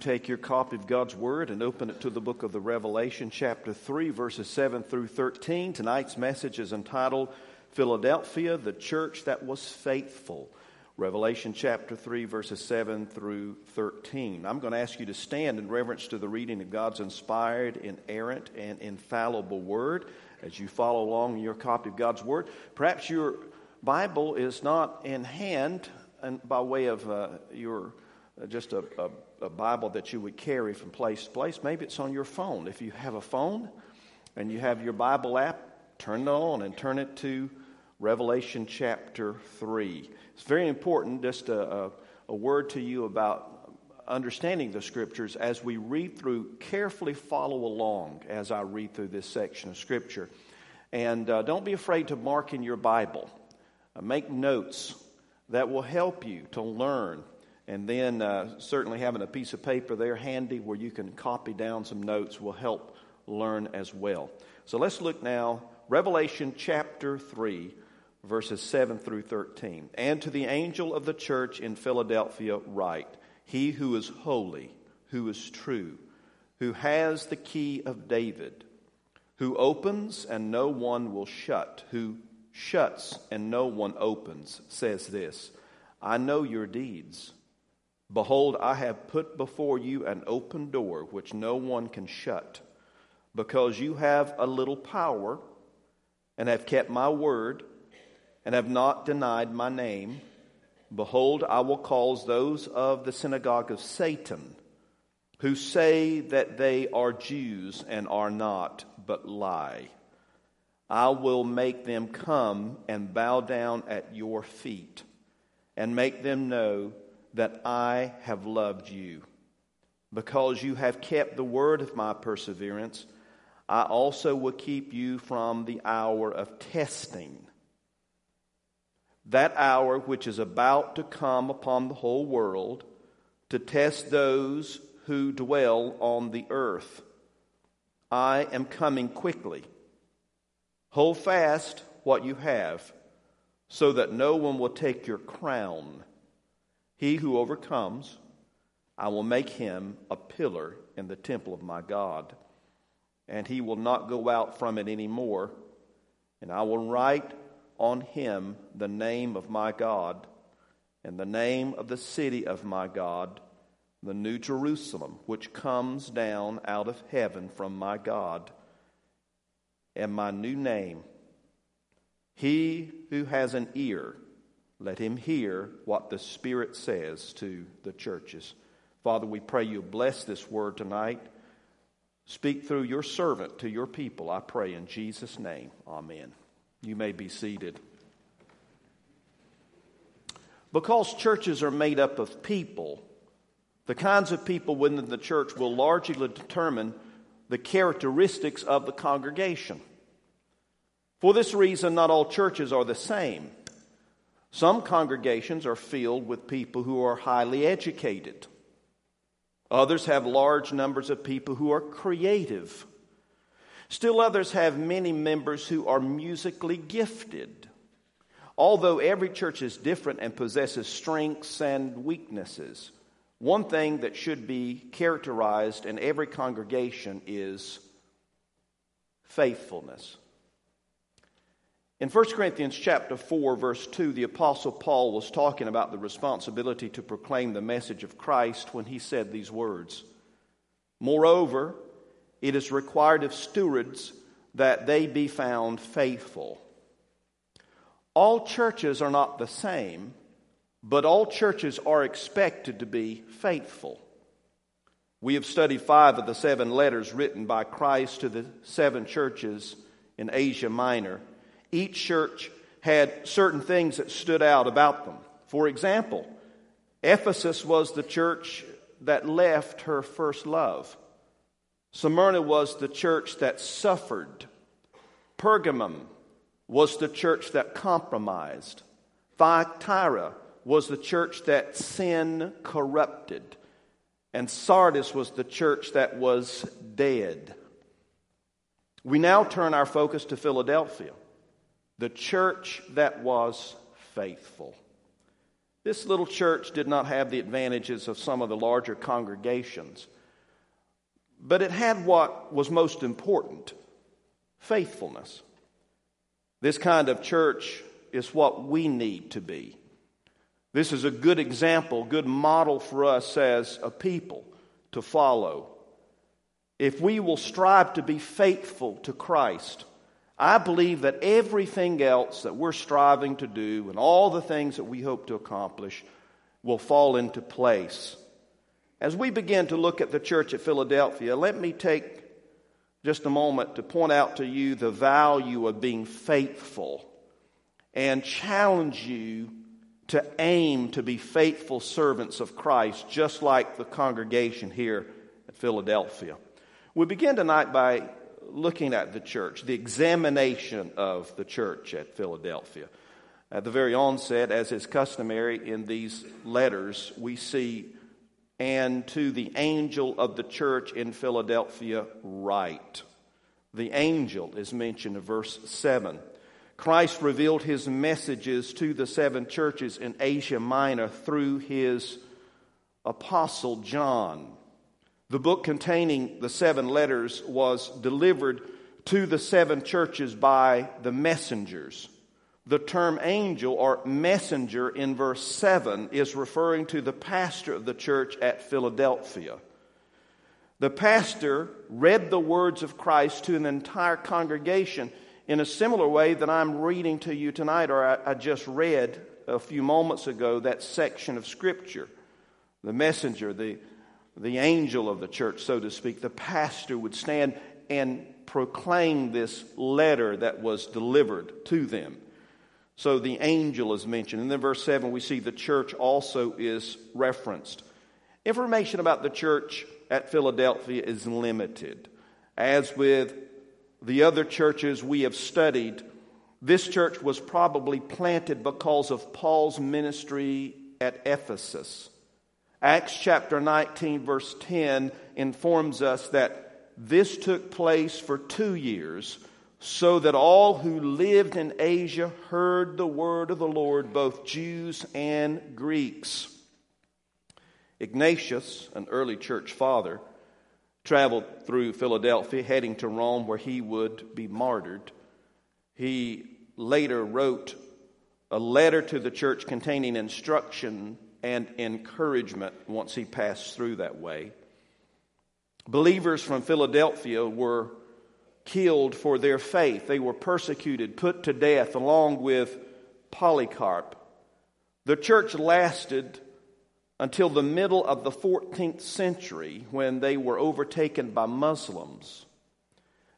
Take your copy of God's Word and open it to the book of the Revelation, chapter 3, verses 7 through 13. Tonight's message is entitled Philadelphia, the Church That Was Faithful. Revelation chapter 3, verses 7 through 13. I'm going to ask you to stand in reverence to the reading of God's inspired, inerrant, and infallible Word as you follow along in your copy of God's Word. Perhaps your Bible is not in hand and by way of uh, your uh, just a, a a Bible that you would carry from place to place. Maybe it's on your phone. If you have a phone and you have your Bible app, turn it on and turn it to Revelation chapter 3. It's very important, just a, a, a word to you about understanding the scriptures as we read through, carefully follow along as I read through this section of scripture. And uh, don't be afraid to mark in your Bible. Uh, make notes that will help you to learn and then uh, certainly having a piece of paper there handy where you can copy down some notes will help learn as well. So let's look now, Revelation chapter 3, verses 7 through 13. And to the angel of the church in Philadelphia, write He who is holy, who is true, who has the key of David, who opens and no one will shut, who shuts and no one opens, says this I know your deeds Behold, I have put before you an open door which no one can shut, because you have a little power, and have kept my word, and have not denied my name. Behold, I will cause those of the synagogue of Satan, who say that they are Jews and are not, but lie. I will make them come and bow down at your feet, and make them know that I have loved you. Because you have kept the word of my perseverance, I also will keep you from the hour of testing. That hour which is about to come upon the whole world to test those who dwell on the earth. I am coming quickly. Hold fast what you have, so that no one will take your crown. He who overcomes, I will make him a pillar in the temple of my God, and he will not go out from it any more. And I will write on him the name of my God and the name of the city of my God, the new Jerusalem, which comes down out of heaven from my God, and my new name. He who has an ear, let him hear what the Spirit says to the churches. Father, we pray you bless this word tonight. Speak through your servant to your people, I pray in Jesus' name. Amen. You may be seated. Because churches are made up of people, the kinds of people within the church will largely determine the characteristics of the congregation. For this reason, not all churches are the same. Some congregations are filled with people who are highly educated. Others have large numbers of people who are creative. Still others have many members who are musically gifted. Although every church is different and possesses strengths and weaknesses, one thing that should be characterized in every congregation is faithfulness. In 1 Corinthians chapter 4 verse 2 the apostle Paul was talking about the responsibility to proclaim the message of Christ when he said these words. Moreover, it is required of stewards that they be found faithful. All churches are not the same, but all churches are expected to be faithful. We have studied five of the seven letters written by Christ to the seven churches in Asia Minor. Each church had certain things that stood out about them. For example, Ephesus was the church that left her first love. Smyrna was the church that suffered. Pergamum was the church that compromised. Thyatira was the church that sin corrupted. And Sardis was the church that was dead. We now turn our focus to Philadelphia the church that was faithful. This little church did not have the advantages of some of the larger congregations, but it had what was most important faithfulness. This kind of church is what we need to be. This is a good example, good model for us as a people to follow. If we will strive to be faithful to Christ, I believe that everything else that we're striving to do and all the things that we hope to accomplish will fall into place. As we begin to look at the church at Philadelphia, let me take just a moment to point out to you the value of being faithful and challenge you to aim to be faithful servants of Christ, just like the congregation here at Philadelphia. We begin tonight by looking at the church, the examination of the church at Philadelphia. At the very onset, as is customary in these letters, we see, and to the angel of the church in Philadelphia, write. The angel is mentioned in verse 7. Christ revealed his messages to the seven churches in Asia Minor through his apostle John. The book containing the seven letters was delivered to the seven churches by the messengers. The term angel or messenger in verse 7 is referring to the pastor of the church at Philadelphia. The pastor read the words of Christ to an entire congregation in a similar way that I'm reading to you tonight, or I, I just read a few moments ago that section of Scripture. The messenger, the the angel of the church, so to speak, the pastor would stand and proclaim this letter that was delivered to them. So the angel is mentioned. And then verse 7, we see the church also is referenced. Information about the church at Philadelphia is limited. As with the other churches we have studied, this church was probably planted because of Paul's ministry at Ephesus. Acts chapter 19, verse 10 informs us that this took place for two years, so that all who lived in Asia heard the word of the Lord, both Jews and Greeks. Ignatius, an early church father, traveled through Philadelphia, heading to Rome where he would be martyred. He later wrote a letter to the church containing instruction and encouragement once he passed through that way. Believers from Philadelphia were killed for their faith. They were persecuted, put to death, along with Polycarp. The church lasted until the middle of the 14th century when they were overtaken by Muslims.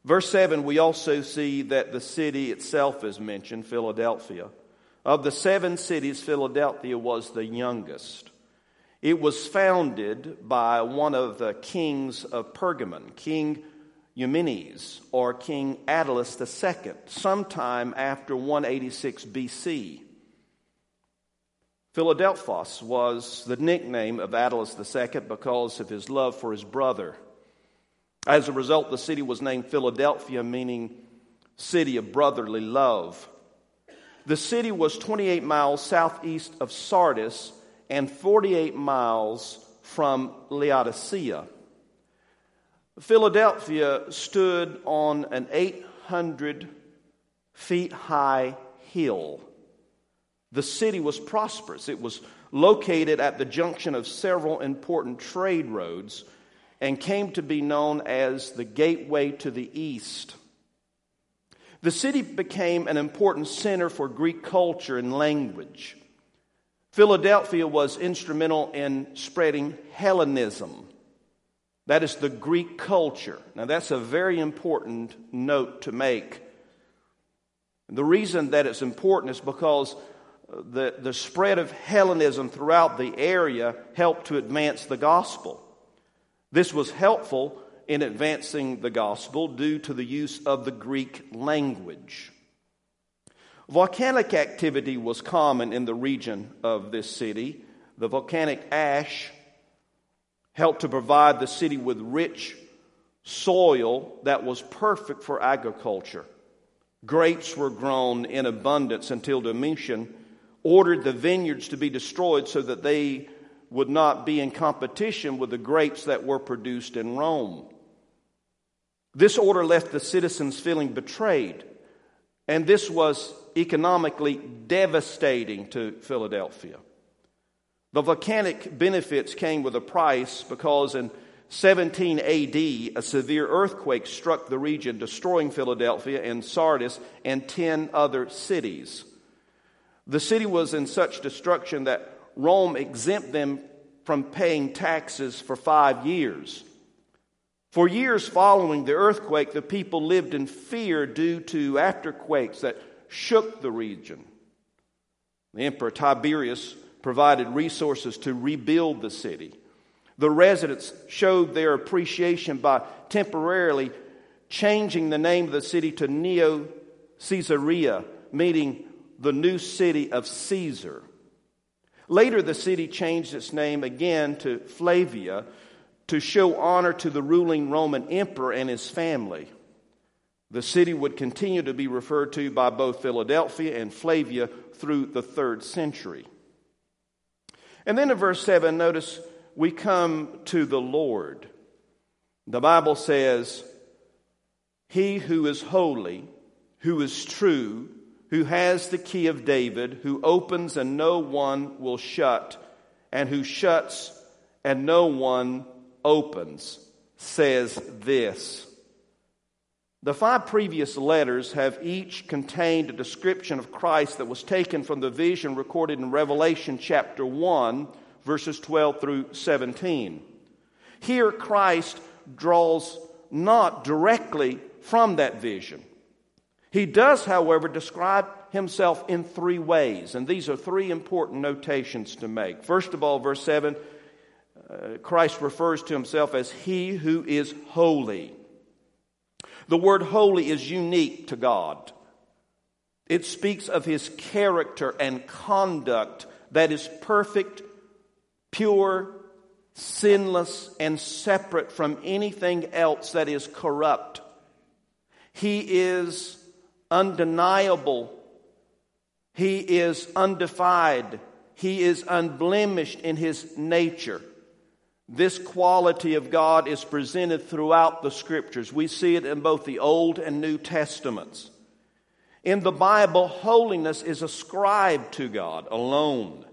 Verse 7, we also see that the city itself is mentioned, Philadelphia. Of the seven cities, Philadelphia was the youngest. It was founded by one of the kings of Pergamon, King Eumenes or King Attalus II, sometime after 186 BC. Philadelphos was the nickname of Attalus II because of his love for his brother. As a result, the city was named Philadelphia, meaning city of brotherly love. The city was 28 miles southeast of Sardis and 48 miles from Laodicea. Philadelphia stood on an 800 feet high hill. The city was prosperous. It was located at the junction of several important trade roads and came to be known as the gateway to the east. The city became an important center for Greek culture and language. Philadelphia was instrumental in spreading Hellenism. That is the Greek culture. Now, that's a very important note to make. The reason that it's important is because uh, the, the spread of Hellenism throughout the area helped to advance the gospel. This was helpful in advancing the gospel due to the use of the Greek language. Volcanic activity was common in the region of this city. The volcanic ash helped to provide the city with rich soil that was perfect for agriculture. Grapes were grown in abundance until Domitian ordered the vineyards to be destroyed so that they would not be in competition with the grapes that were produced in Rome. This order left the citizens feeling betrayed, and this was economically devastating to Philadelphia. The volcanic benefits came with a price because in 17 AD, a severe earthquake struck the region, destroying Philadelphia and Sardis and 10 other cities. The city was in such destruction that Rome exempted them from paying taxes for five years. For years following the earthquake, the people lived in fear due to afterquakes that shook the region. The Emperor Tiberius provided resources to rebuild the city. The residents showed their appreciation by temporarily changing the name of the city to Neo Caesarea, meaning the new city of Caesar. Later, the city changed its name again to Flavia to show honor to the ruling Roman emperor and his family. The city would continue to be referred to by both Philadelphia and Flavia through the third century. And then in verse 7, notice we come to the Lord. The Bible says, He who is holy, who is true, who has the key of David, who opens and no one will shut, and who shuts and no one opens, says this. The five previous letters have each contained a description of Christ that was taken from the vision recorded in Revelation chapter 1, verses 12 through 17. Here, Christ draws not directly from that vision. He does, however, describe himself in three ways, and these are three important notations to make. First of all, verse 7, Christ refers to himself as He who is holy. The word holy is unique to God. It speaks of his character and conduct that is perfect, pure, sinless, and separate from anything else that is corrupt. He is undeniable. He is undefied. He is unblemished in his nature. This quality of God is presented throughout the scriptures. We see it in both the Old and New Testaments. In the Bible, holiness is ascribed to God alone.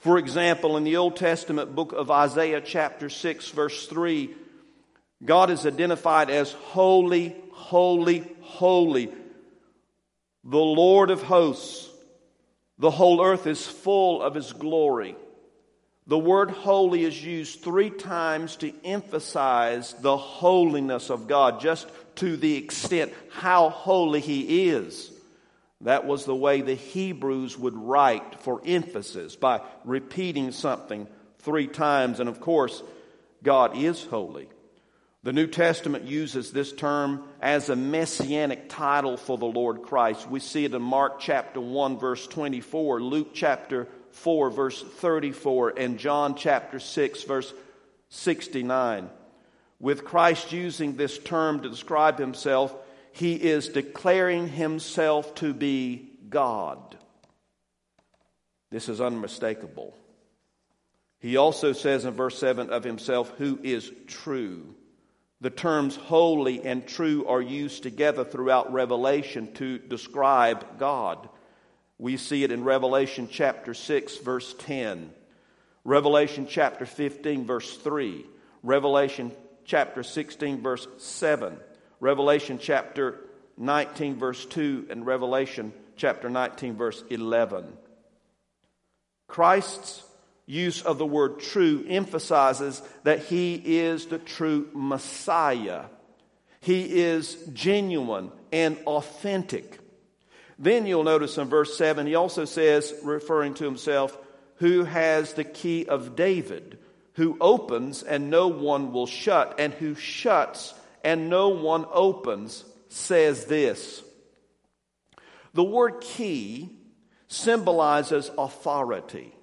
For example, in the Old Testament book of Isaiah, chapter 6, verse 3, God is identified as holy, holy, holy, the Lord of hosts. The whole earth is full of his glory. The word holy is used three times to emphasize the holiness of God, just to the extent how holy He is. That was the way the Hebrews would write for emphasis by repeating something three times. And of course, God is holy. The New Testament uses this term as a messianic title for the Lord Christ. We see it in Mark chapter 1, verse 24, Luke chapter 4, verse 34, and John chapter 6, verse 69. With Christ using this term to describe himself, he is declaring himself to be God. This is unmistakable. He also says in verse 7 of himself, who is true. The terms holy and true are used together throughout Revelation to describe God. We see it in Revelation chapter 6, verse 10, Revelation chapter 15, verse 3, Revelation chapter 16, verse 7, Revelation chapter 19, verse 2, and Revelation chapter 19, verse 11. Christ's use of the word true emphasizes that he is the true Messiah. He is genuine and authentic. Then you'll notice in verse 7, he also says, referring to himself, who has the key of David, who opens and no one will shut, and who shuts and no one opens, says this. The word key symbolizes authority.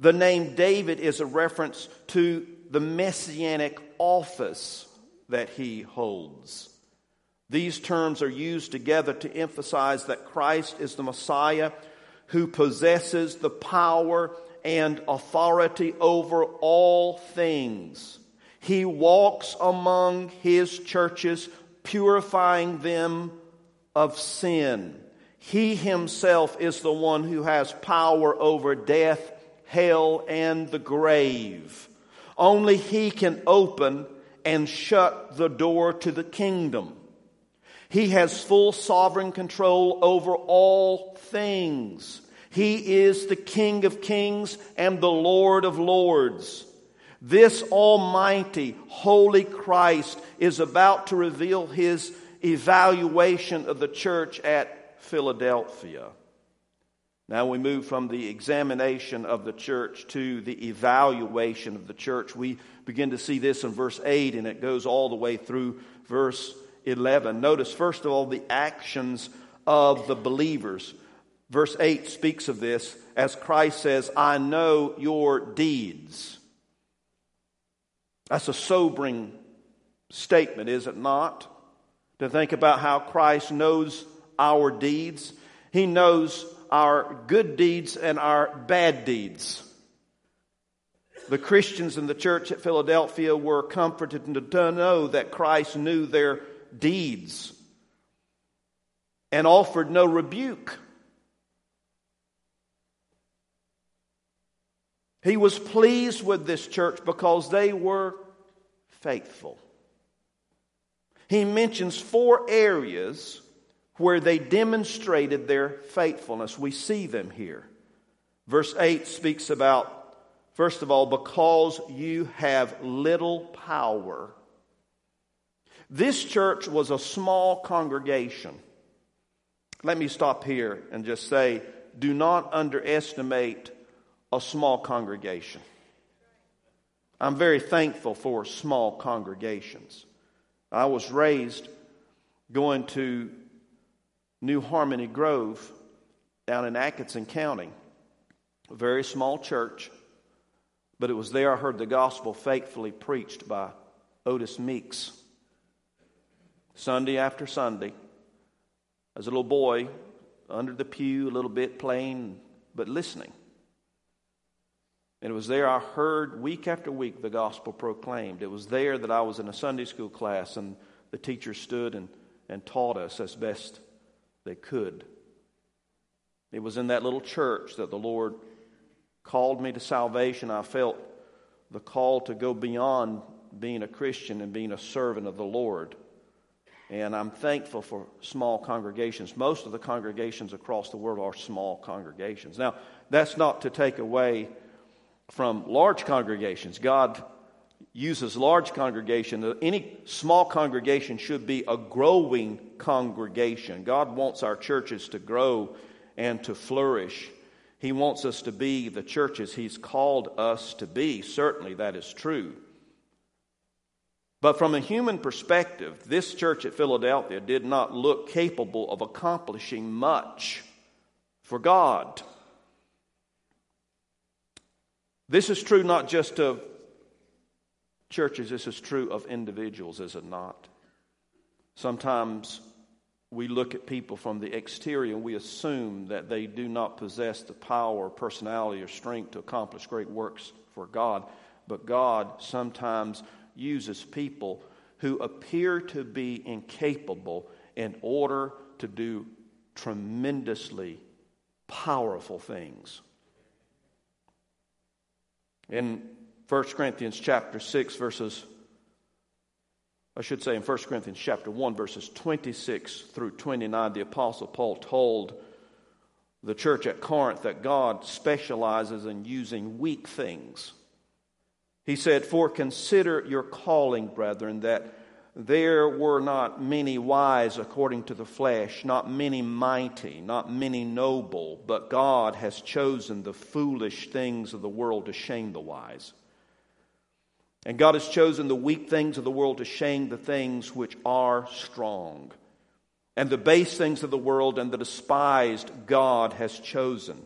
The name David is a reference to the messianic office that he holds. These terms are used together to emphasize that Christ is the Messiah who possesses the power and authority over all things. He walks among his churches, purifying them of sin. He himself is the one who has power over death, hell, and the grave. Only he can open and shut the door to the kingdom. He has full sovereign control over all things. He is the King of kings and the Lord of lords. This almighty, holy Christ is about to reveal his evaluation of the church at Philadelphia. Now we move from the examination of the church to the evaluation of the church. We begin to see this in verse 8 and it goes all the way through verse 11. Notice, first of all, the actions of the believers. Verse 8 speaks of this as Christ says, I know your deeds. That's a sobering statement, is it not? To think about how Christ knows our deeds. He knows our good deeds and our bad deeds. The Christians in the church at Philadelphia were comforted to know that Christ knew their deeds and offered no rebuke. He was pleased with this church because they were faithful. He mentions four areas where they demonstrated their faithfulness. We see them here. Verse 8 speaks about, first of all, because you have little power. This church was a small congregation. Let me stop here and just say do not underestimate a small congregation. I'm very thankful for small congregations. I was raised going to New Harmony Grove down in Atkinson County, a very small church, but it was there I heard the gospel faithfully preached by Otis Meeks. Sunday after Sunday, as a little boy, under the pew, a little bit playing, but listening. And it was there I heard week after week the gospel proclaimed. It was there that I was in a Sunday school class and the teacher stood and, and taught us as best they could. It was in that little church that the Lord called me to salvation. I felt the call to go beyond being a Christian and being a servant of the Lord. And I'm thankful for small congregations. Most of the congregations across the world are small congregations. Now, that's not to take away from large congregations. God uses large congregation. Any small congregation should be a growing congregation. God wants our churches to grow and to flourish. He wants us to be the churches He's called us to be. Certainly, that is true. But from a human perspective, this church at Philadelphia did not look capable of accomplishing much for God. This is true not just of churches, this is true of individuals, is it not? Sometimes we look at people from the exterior and we assume that they do not possess the power, personality, or strength to accomplish great works for God. But God sometimes uses people who appear to be incapable in order to do tremendously powerful things. In 1 Corinthians chapter 6, verses, I should say in 1 Corinthians chapter 1, verses 26 through 29, the Apostle Paul told the church at Corinth that God specializes in using weak things. He said, For consider your calling, brethren, that there were not many wise according to the flesh, not many mighty, not many noble, but God has chosen the foolish things of the world to shame the wise. And God has chosen the weak things of the world to shame the things which are strong. And the base things of the world and the despised God has chosen.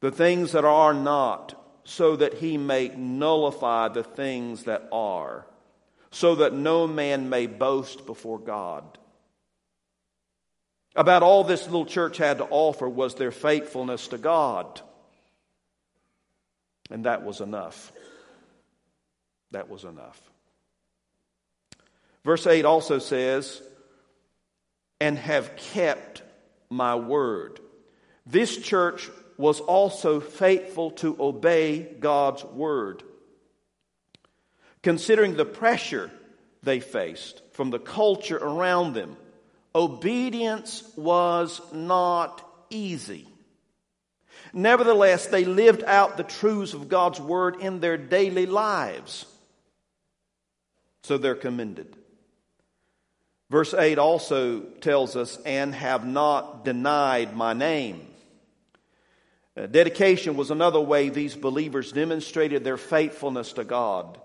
The things that are not, so that he may nullify the things that are so that no man may boast before God. about all this little church had to offer was their faithfulness to God. And that was enough. That was enough. Verse 8 also says, and have kept my word. This church was also faithful to obey God's word. Considering the pressure they faced from the culture around them, obedience was not easy. Nevertheless, they lived out the truths of God's word in their daily lives. So they're commended. Verse 8 also tells us, and have not denied my name. Uh, dedication was another way these believers demonstrated their faithfulness to God.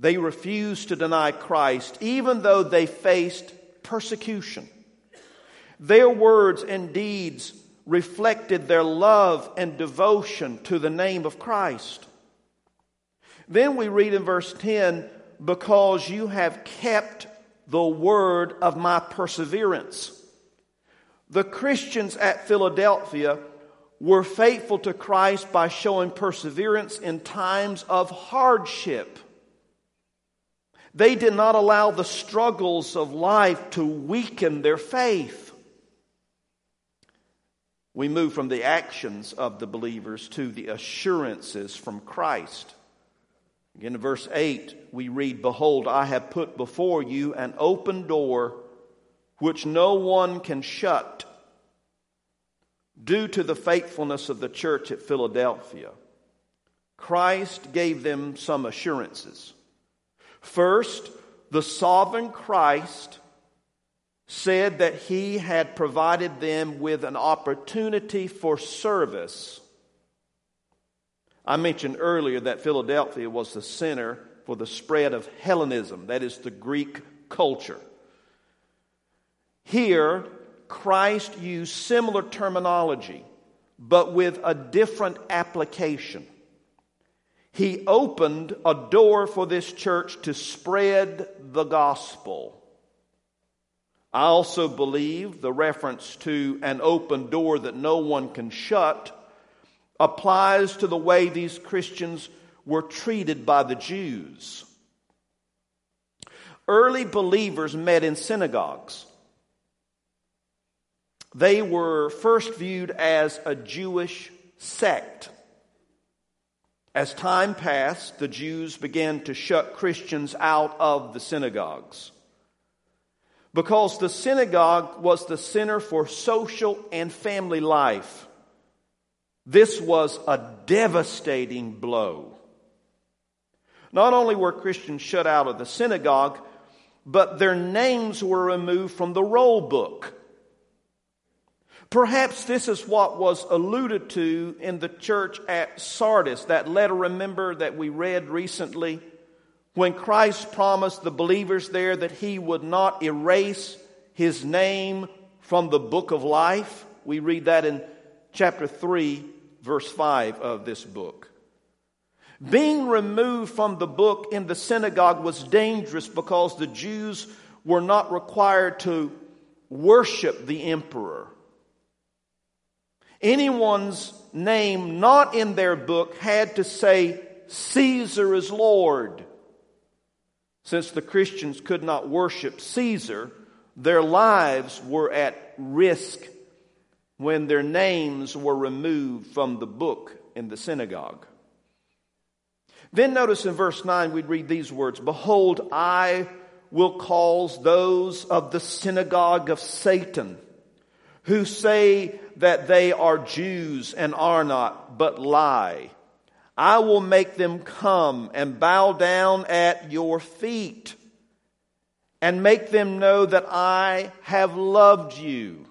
They refused to deny Christ even though they faced persecution. Their words and deeds reflected their love and devotion to the name of Christ. Then we read in verse 10 because you have kept the word of my perseverance. The Christians at Philadelphia were faithful to Christ by showing perseverance in times of hardship. They did not allow the struggles of life to weaken their faith. We move from the actions of the believers to the assurances from Christ. Again, in verse 8, we read, Behold, I have put before you an open door which no one can shut due to the faithfulness of the church at Philadelphia. Christ gave them some assurances. First, the sovereign Christ said that he had provided them with an opportunity for service I mentioned earlier that Philadelphia was the center for the spread of Hellenism, that is, the Greek culture. Here, Christ used similar terminology, but with a different application. He opened a door for this church to spread the gospel. I also believe the reference to an open door that no one can shut applies to the way these Christians were treated by the Jews. Early believers met in synagogues. They were first viewed as a Jewish sect. As time passed, the Jews began to shut Christians out of the synagogues. Because the synagogue was the center for social and family life. This was a devastating blow. Not only were Christians shut out of the synagogue, but their names were removed from the roll book. Perhaps this is what was alluded to in the church at Sardis, that letter, remember, that we read recently, when Christ promised the believers there that he would not erase his name from the book of life. We read that in chapter 3, verse 5 of this book. Being removed from the book in the synagogue was dangerous because the Jews were not required to worship the emperor. Anyone's name not in their book had to say, Caesar is Lord. Since the Christians could not worship Caesar, their lives were at risk when their names were removed from the book in the synagogue. Then notice in verse 9 we read these words Behold, I will cause those of the synagogue of Satan who say that they are Jews and are not, but lie. I will make them come and bow down at your feet and make them know that I have loved you.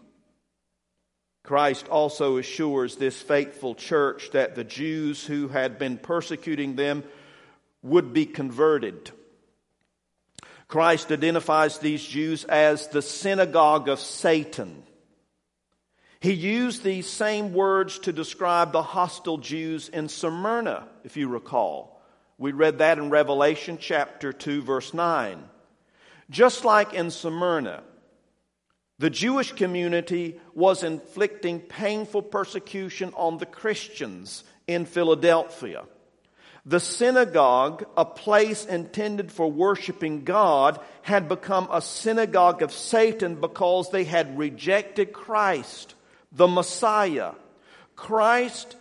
Christ also assures this faithful church that the Jews who had been persecuting them would be converted. Christ identifies these Jews as the synagogue of Satan. He used these same words to describe the hostile Jews in Smyrna, if you recall. We read that in Revelation chapter 2, verse 9. Just like in Smyrna, The Jewish community was inflicting painful persecution on the Christians in Philadelphia. The synagogue, a place intended for worshiping God, had become a synagogue of Satan because they had rejected Christ, the Messiah. Christ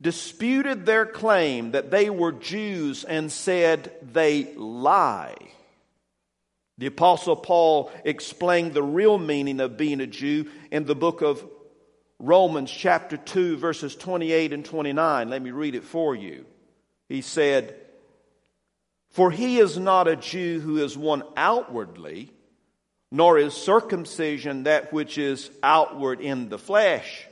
disputed their claim that they were Jews and said they lie. The Apostle Paul explained the real meaning of being a Jew in the book of Romans, chapter 2, verses 28 and 29. Let me read it for you. He said, For he is not a Jew who is one outwardly, nor is circumcision that which is outward in the flesh,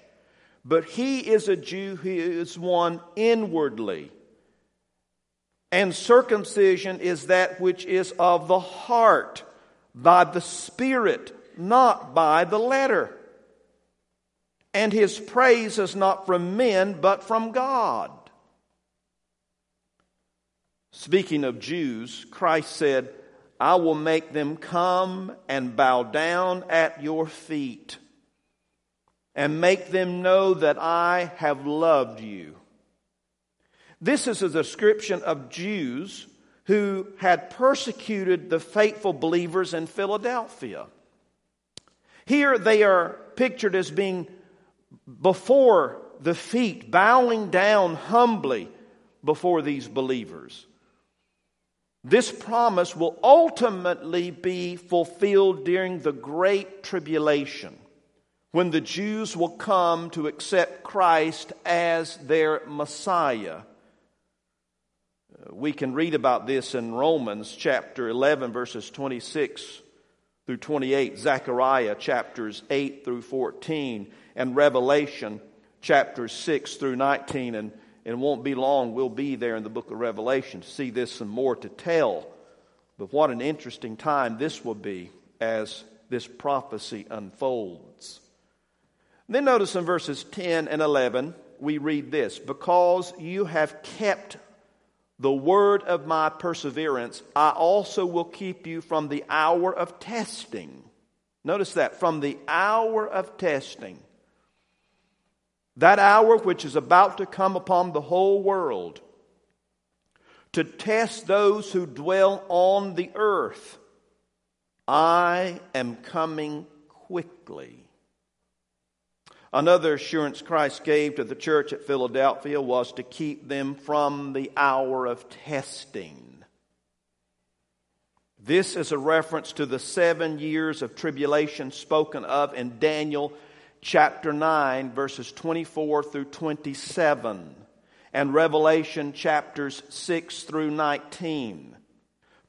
but he is a Jew who is one inwardly and circumcision is that which is of the heart, by the Spirit, not by the letter. And his praise is not from men, but from God. Speaking of Jews, Christ said, I will make them come and bow down at your feet and make them know that I have loved you. This is a description of Jews who had persecuted the faithful believers in Philadelphia. Here they are pictured as being before the feet, bowing down humbly before these believers. This promise will ultimately be fulfilled during the Great Tribulation when the Jews will come to accept Christ as their Messiah we can read about this in Romans chapter 11, verses 26 through 28, Zechariah chapters 8 through 14, and Revelation chapters 6 through 19. And, and it won't be long, we'll be there in the book of Revelation to see this and more to tell. But what an interesting time this will be as this prophecy unfolds. Then notice in verses 10 and 11, we read this Because you have kept the word of my perseverance, I also will keep you from the hour of testing. Notice that, from the hour of testing. That hour which is about to come upon the whole world to test those who dwell on the earth. I am coming quickly. Another assurance Christ gave to the church at Philadelphia was to keep them from the hour of testing. This is a reference to the seven years of tribulation spoken of in Daniel chapter 9, verses 24 through 27, and Revelation chapters 6 through 19.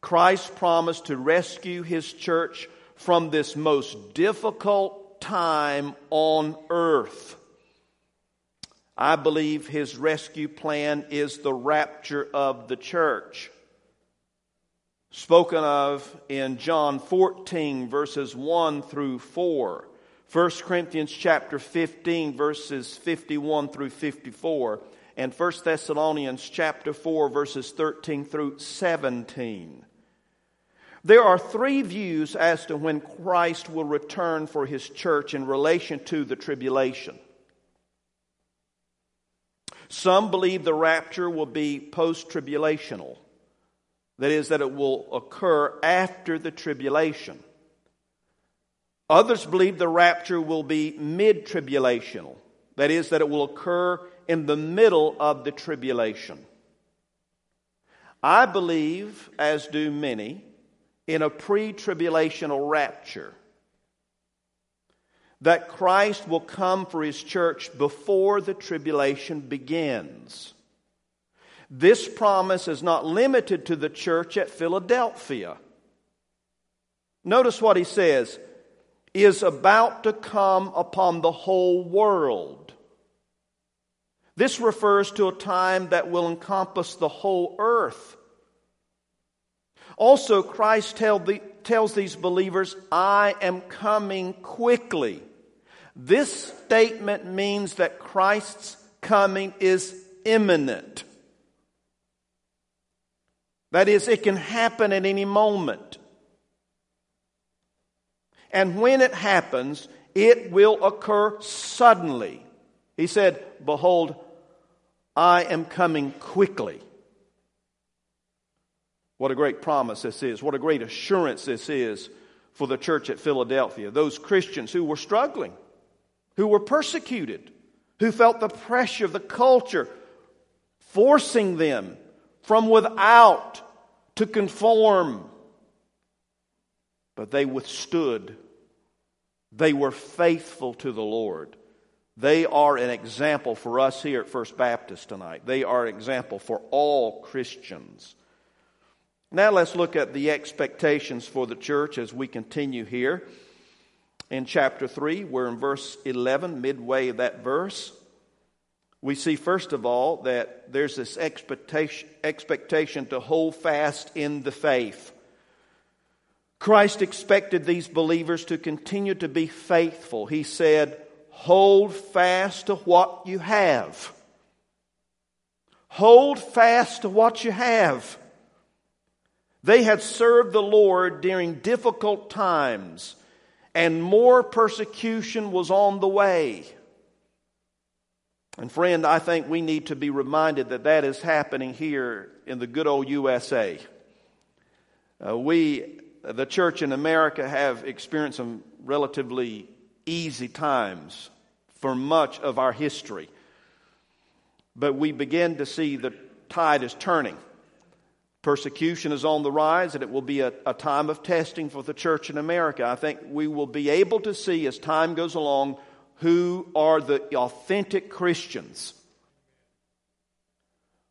Christ promised to rescue his church from this most difficult time on earth. I believe his rescue plan is the rapture of the church. Spoken of in John 14, verses 1 through 4. 1 Corinthians chapter 15, verses 51 through 54. And 1 Thessalonians chapter 4, verses 13 through 17. There are three views as to when Christ will return for his church in relation to the tribulation. Some believe the rapture will be post tribulational, that is, that it will occur after the tribulation. Others believe the rapture will be mid tribulational, that is, that it will occur in the middle of the tribulation. I believe, as do many, in a pre tribulational rapture. That Christ will come for his church before the tribulation begins. This promise is not limited to the church at Philadelphia. Notice what he says is about to come upon the whole world. This refers to a time that will encompass the whole earth. Also, Christ the, tells these believers, I am coming quickly. This statement means that Christ's coming is imminent. That is, it can happen at any moment. And when it happens, it will occur suddenly. He said, Behold, I am coming quickly. What a great promise this is. What a great assurance this is for the church at Philadelphia. Those Christians who were struggling, who were persecuted, who felt the pressure of the culture forcing them from without to conform. But they withstood. They were faithful to the Lord. They are an example for us here at First Baptist tonight. They are an example for all Christians. Now let's look at the expectations for the church as we continue here. In chapter 3, we're in verse 11, midway of that verse. We see, first of all, that there's this expectation, expectation to hold fast in the faith. Christ expected these believers to continue to be faithful. He said, Hold fast to what you have. Hold fast to what you have. They had served the Lord during difficult times, and more persecution was on the way. And friend, I think we need to be reminded that that is happening here in the good old USA. Uh, we, the church in America, have experienced some relatively easy times for much of our history. But we begin to see the tide is turning. Persecution is on the rise, and it will be a, a, time of testing for the church in America. I think we will be able to see as time goes along who are the authentic Christians.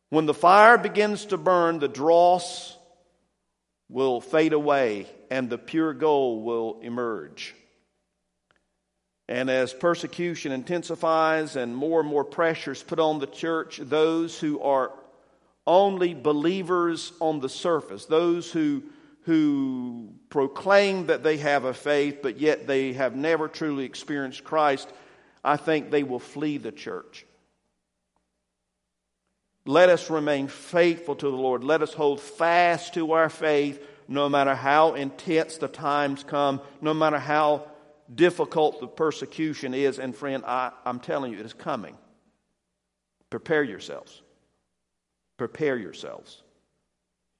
When the fire begins to burn, the dross will fade away and the pure gold will emerge. And as persecution intensifies and more and more pressures put on the church, those who are only believers on the surface, those who, who proclaim that they have a faith, but yet they have never truly experienced Christ, I think they will flee the church. Let us remain faithful to the Lord. Let us hold fast to our faith no matter how intense the times come, no matter how difficult the persecution is. And friend, I, I'm telling you, it is coming. Prepare yourselves. Prepare yourselves.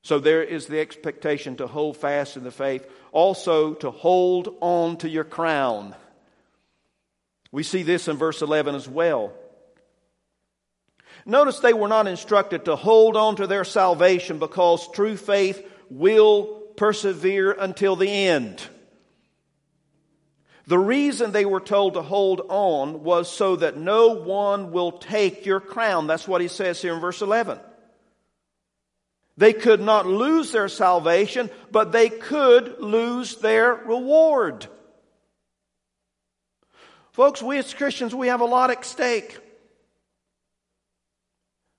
So there is the expectation to hold fast in the faith, also to hold on to your crown. We see this in verse 11 as well. Notice they were not instructed to hold on to their salvation because true faith will persevere until the end. The reason they were told to hold on was so that no one will take your crown. That's what he says here in verse 11. They could not lose their salvation, but they could lose their reward. Folks, we as Christians, we have a lot at stake.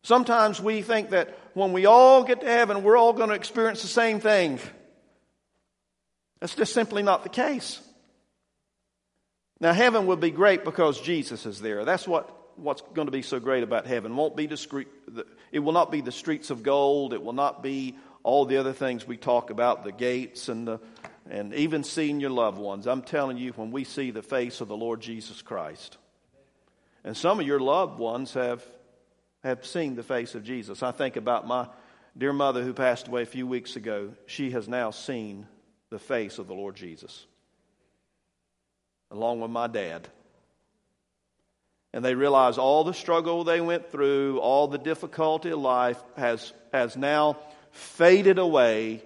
Sometimes we think that when we all get to heaven, we're all going to experience the same thing. That's just simply not the case. Now, heaven will be great because Jesus is there. That's what, what's going to be so great about heaven. It won't be discreet, it will not be the streets of gold. It will not be all the other things we talk about, the gates and the and even seeing your loved ones. I'm telling you, when we see the face of the Lord Jesus Christ, and some of your loved ones have have seen the face of Jesus. I think about my dear mother who passed away a few weeks ago. She has now seen the face of the Lord Jesus along with my dad. And they realize all the struggle they went through, all the difficulty of life has, has now faded away.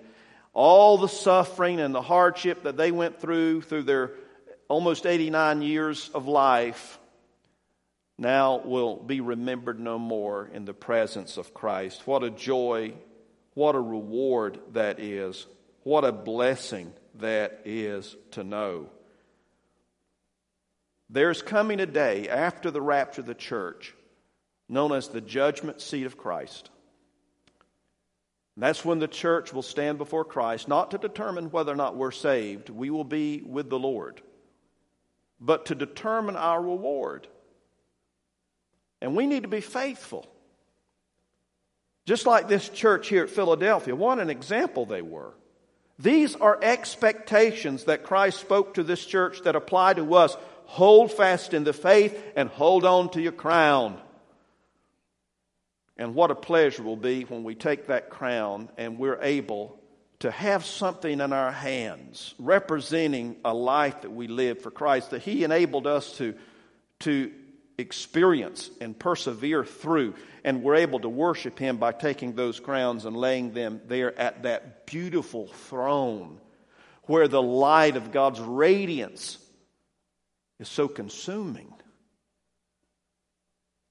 All the suffering and the hardship that they went through through their almost 89 years of life now will be remembered no more in the presence of Christ. What a joy, what a reward that is, what a blessing that is to know. There's coming a day after the rapture of the church known as the judgment seat of Christ. that's when the church will stand before Christ, not to determine whether or not we're saved, we will be with the Lord, but to determine our reward. And we need to be faithful. Just like this church here at Philadelphia, what an example they were. These are expectations that Christ spoke to this church that apply to us. Hold fast in the faith and hold on to your crown. And what a pleasure will be when we take that crown and we're able to have something in our hands representing a life that we live for Christ, that He enabled us to, to experience and persevere through. And we're able to worship Him by taking those crowns and laying them there at that beautiful throne where the light of God's radiance is so consuming.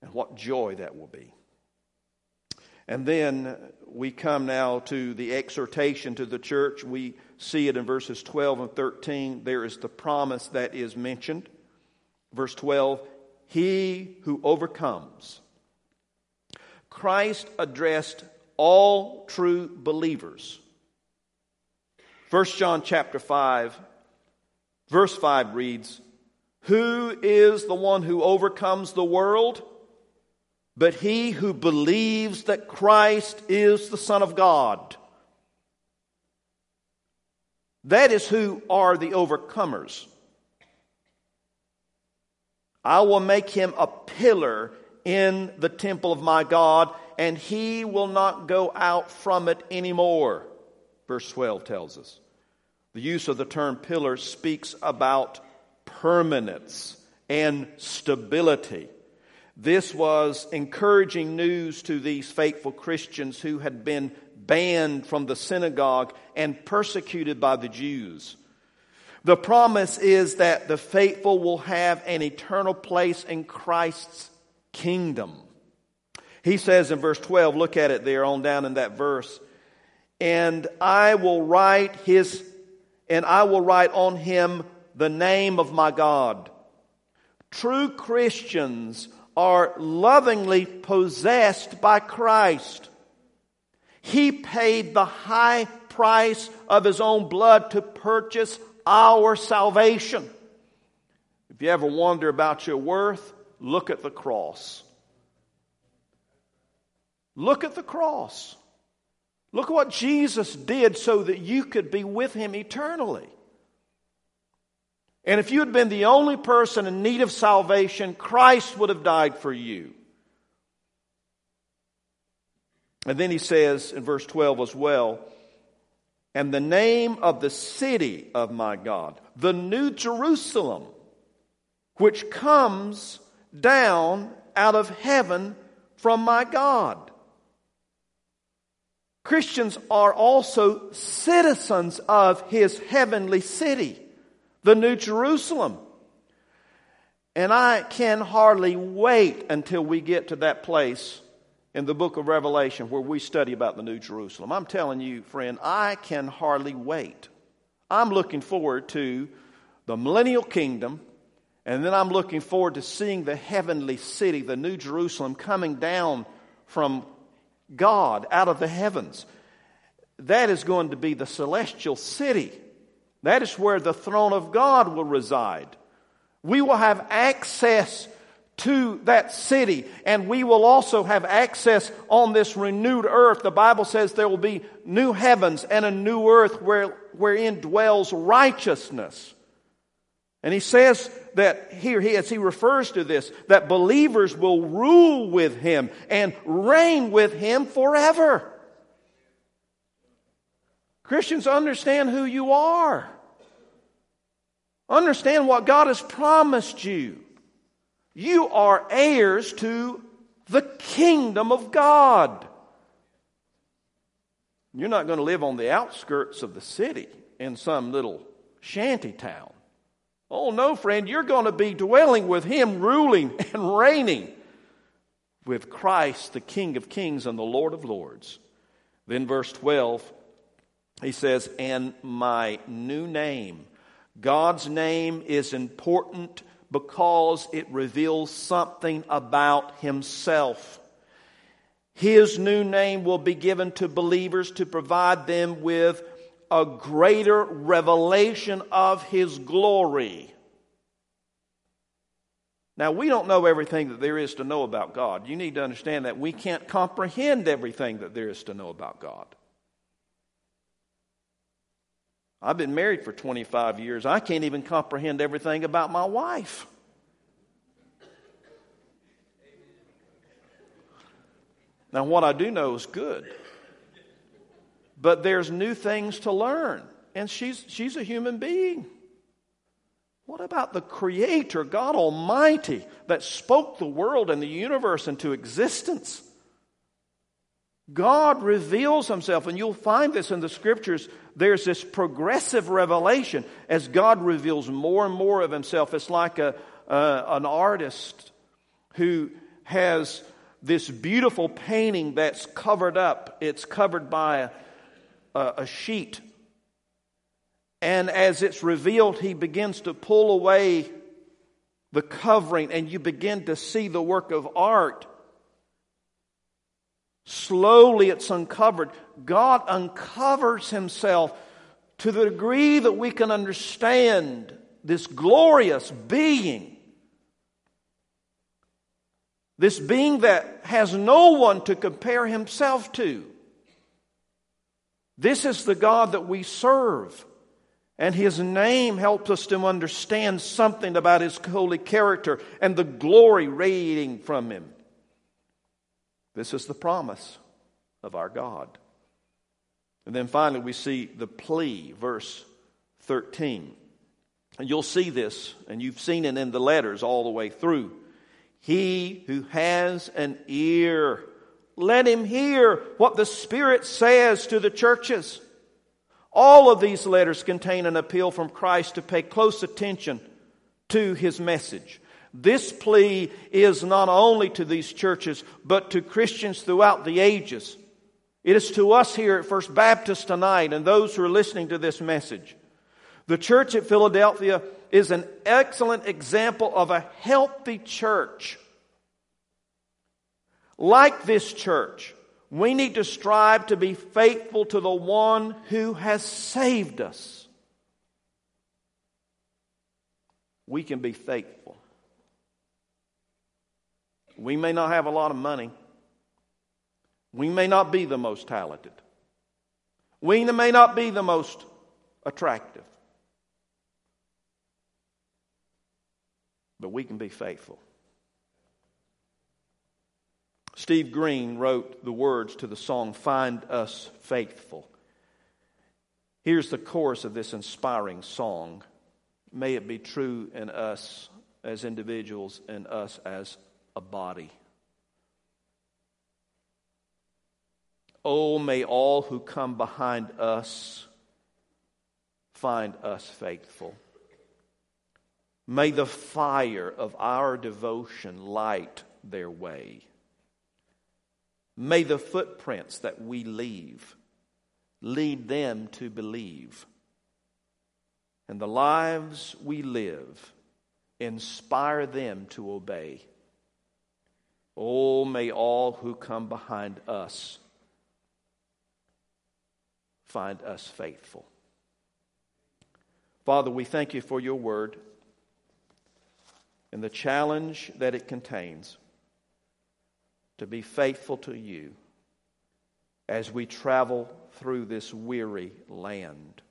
And what joy that will be. And then we come now to the exhortation to the church. We see it in verses 12 and 13. There is the promise that is mentioned. Verse 12 He who overcomes. Christ addressed all true believers. 1 John chapter 5, verse 5 reads, Who is the one who overcomes the world? but he who believes that Christ is the Son of God. That is who are the overcomers. I will make him a pillar in the temple of my God, and he will not go out from it anymore. Verse 12 tells us. The use of the term pillar speaks about permanence and stability. This was encouraging news to these faithful Christians who had been banned from the synagogue and persecuted by the Jews. The promise is that the faithful will have an eternal place in Christ's kingdom. He says in verse 12, look at it there on down in that verse, and I will write his, and I will write on him the name of my God. True Christians are lovingly possessed by Christ. He paid the high price of his own blood to purchase our salvation. If you ever wonder about your worth, look at the cross. Look at the cross. Look at what Jesus did so that you could be with him eternally. And if you had been the only person in need of salvation, Christ would have died for you. And then he says in verse 12 as well, and the name of the city of my God, the New Jerusalem, which comes down out of heaven from my God. Christians are also citizens of his heavenly city the New Jerusalem. And I can hardly wait until we get to that place in the book of Revelation where we study about the New Jerusalem. I'm telling you, friend, I can hardly wait. I'm looking forward to the millennial kingdom, and then I'm looking forward to seeing the heavenly city, the New Jerusalem, coming down from God out of the heavens. That is going to be the celestial city. That is where the throne of God will reside. We will have access to that city, and we will also have access on this renewed earth. The Bible says there will be new heavens and a new earth where, wherein dwells righteousness. And he says that here, he, as he refers to this, that believers will rule with him and reign with him forever. Christians understand who you are. Understand what God has promised you. You are heirs to the kingdom of God. You're not going to live on the outskirts of the city in some little shanty town. Oh, no, friend, you're going to be dwelling with Him, ruling and reigning with Christ, the King of kings and the Lord of lords. Then, verse 12, he says, And my new name God's name is important because it reveals something about Himself. His new name will be given to believers to provide them with a greater revelation of His glory. Now, we don't know everything that there is to know about God. You need to understand that we can't comprehend everything that there is to know about God. I've been married for 25 years. I can't even comprehend everything about my wife. Now, what I do know is good. But there's new things to learn. And she's, she's a human being. What about the Creator, God Almighty, that spoke the world and the universe into existence? God reveals Himself, and you'll find this in the Scriptures. There's this progressive revelation as God reveals more and more of Himself. It's like a, an artist who has this beautiful painting that's covered up, it's covered by a, a sheet and as it's revealed, he begins to pull away the covering, and you begin to see the work of art. Slowly it's uncovered. God uncovers himself to the degree that we can understand this glorious being. This being that has no one to compare himself to. This is the God that we serve. And his name helps us to understand something about his holy character and the glory radiating from him. This is the promise of our God. And then finally, we see the plea, verse 13. And you'll see this, and you've seen it in the letters all the way through. He who has an ear, let him hear what the Spirit says to the churches. All of these letters contain an appeal from Christ to pay close attention to his message. This plea is not only to these churches, but to Christians throughout the ages. It is to us here at First Baptist tonight and those who are listening to this message. The church at Philadelphia is an excellent example of a healthy church. Like this church, we need to strive to be faithful to the one who has saved us. We can be faithful. We may not have a lot of money. We may not be the most talented. We may not be the most attractive. But we can be faithful. Steve Green wrote the words to the song, Find Us Faithful. Here's the chorus of this inspiring song. May it be true in us as individuals and us as a body. Oh, may all who come behind us find us faithful. May the fire of our devotion light their way. May the footprints that we leave lead them to believe. And the lives we live inspire them to obey. Oh, may all who come behind us find us faithful. Father, we thank you for your word and the challenge that it contains to be faithful to you as we travel through this weary land,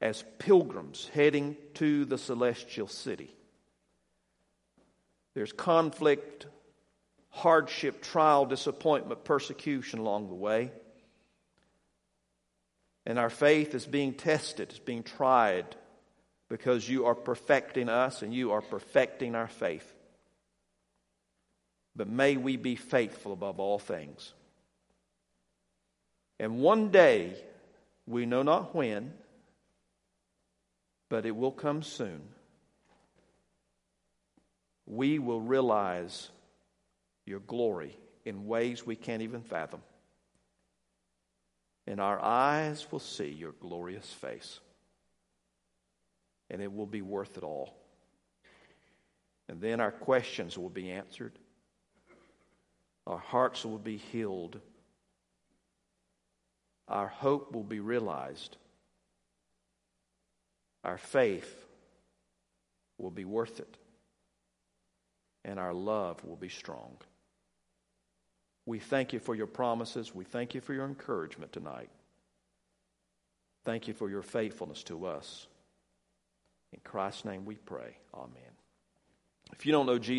as pilgrims heading to the celestial city. There's conflict, hardship, trial, disappointment, persecution along the way. And our faith is being tested, is being tried because you are perfecting us and you are perfecting our faith. But may we be faithful above all things. And one day, we know not when, but it will come soon. We will realize your glory in ways we can't even fathom. And our eyes will see your glorious face. And it will be worth it all. And then our questions will be answered. Our hearts will be healed. Our hope will be realized. Our faith will be worth it. And our love will be strong. We thank you for your promises. We thank you for your encouragement tonight. Thank you for your faithfulness to us. In Christ's name we pray. Amen. If you don't know Jesus,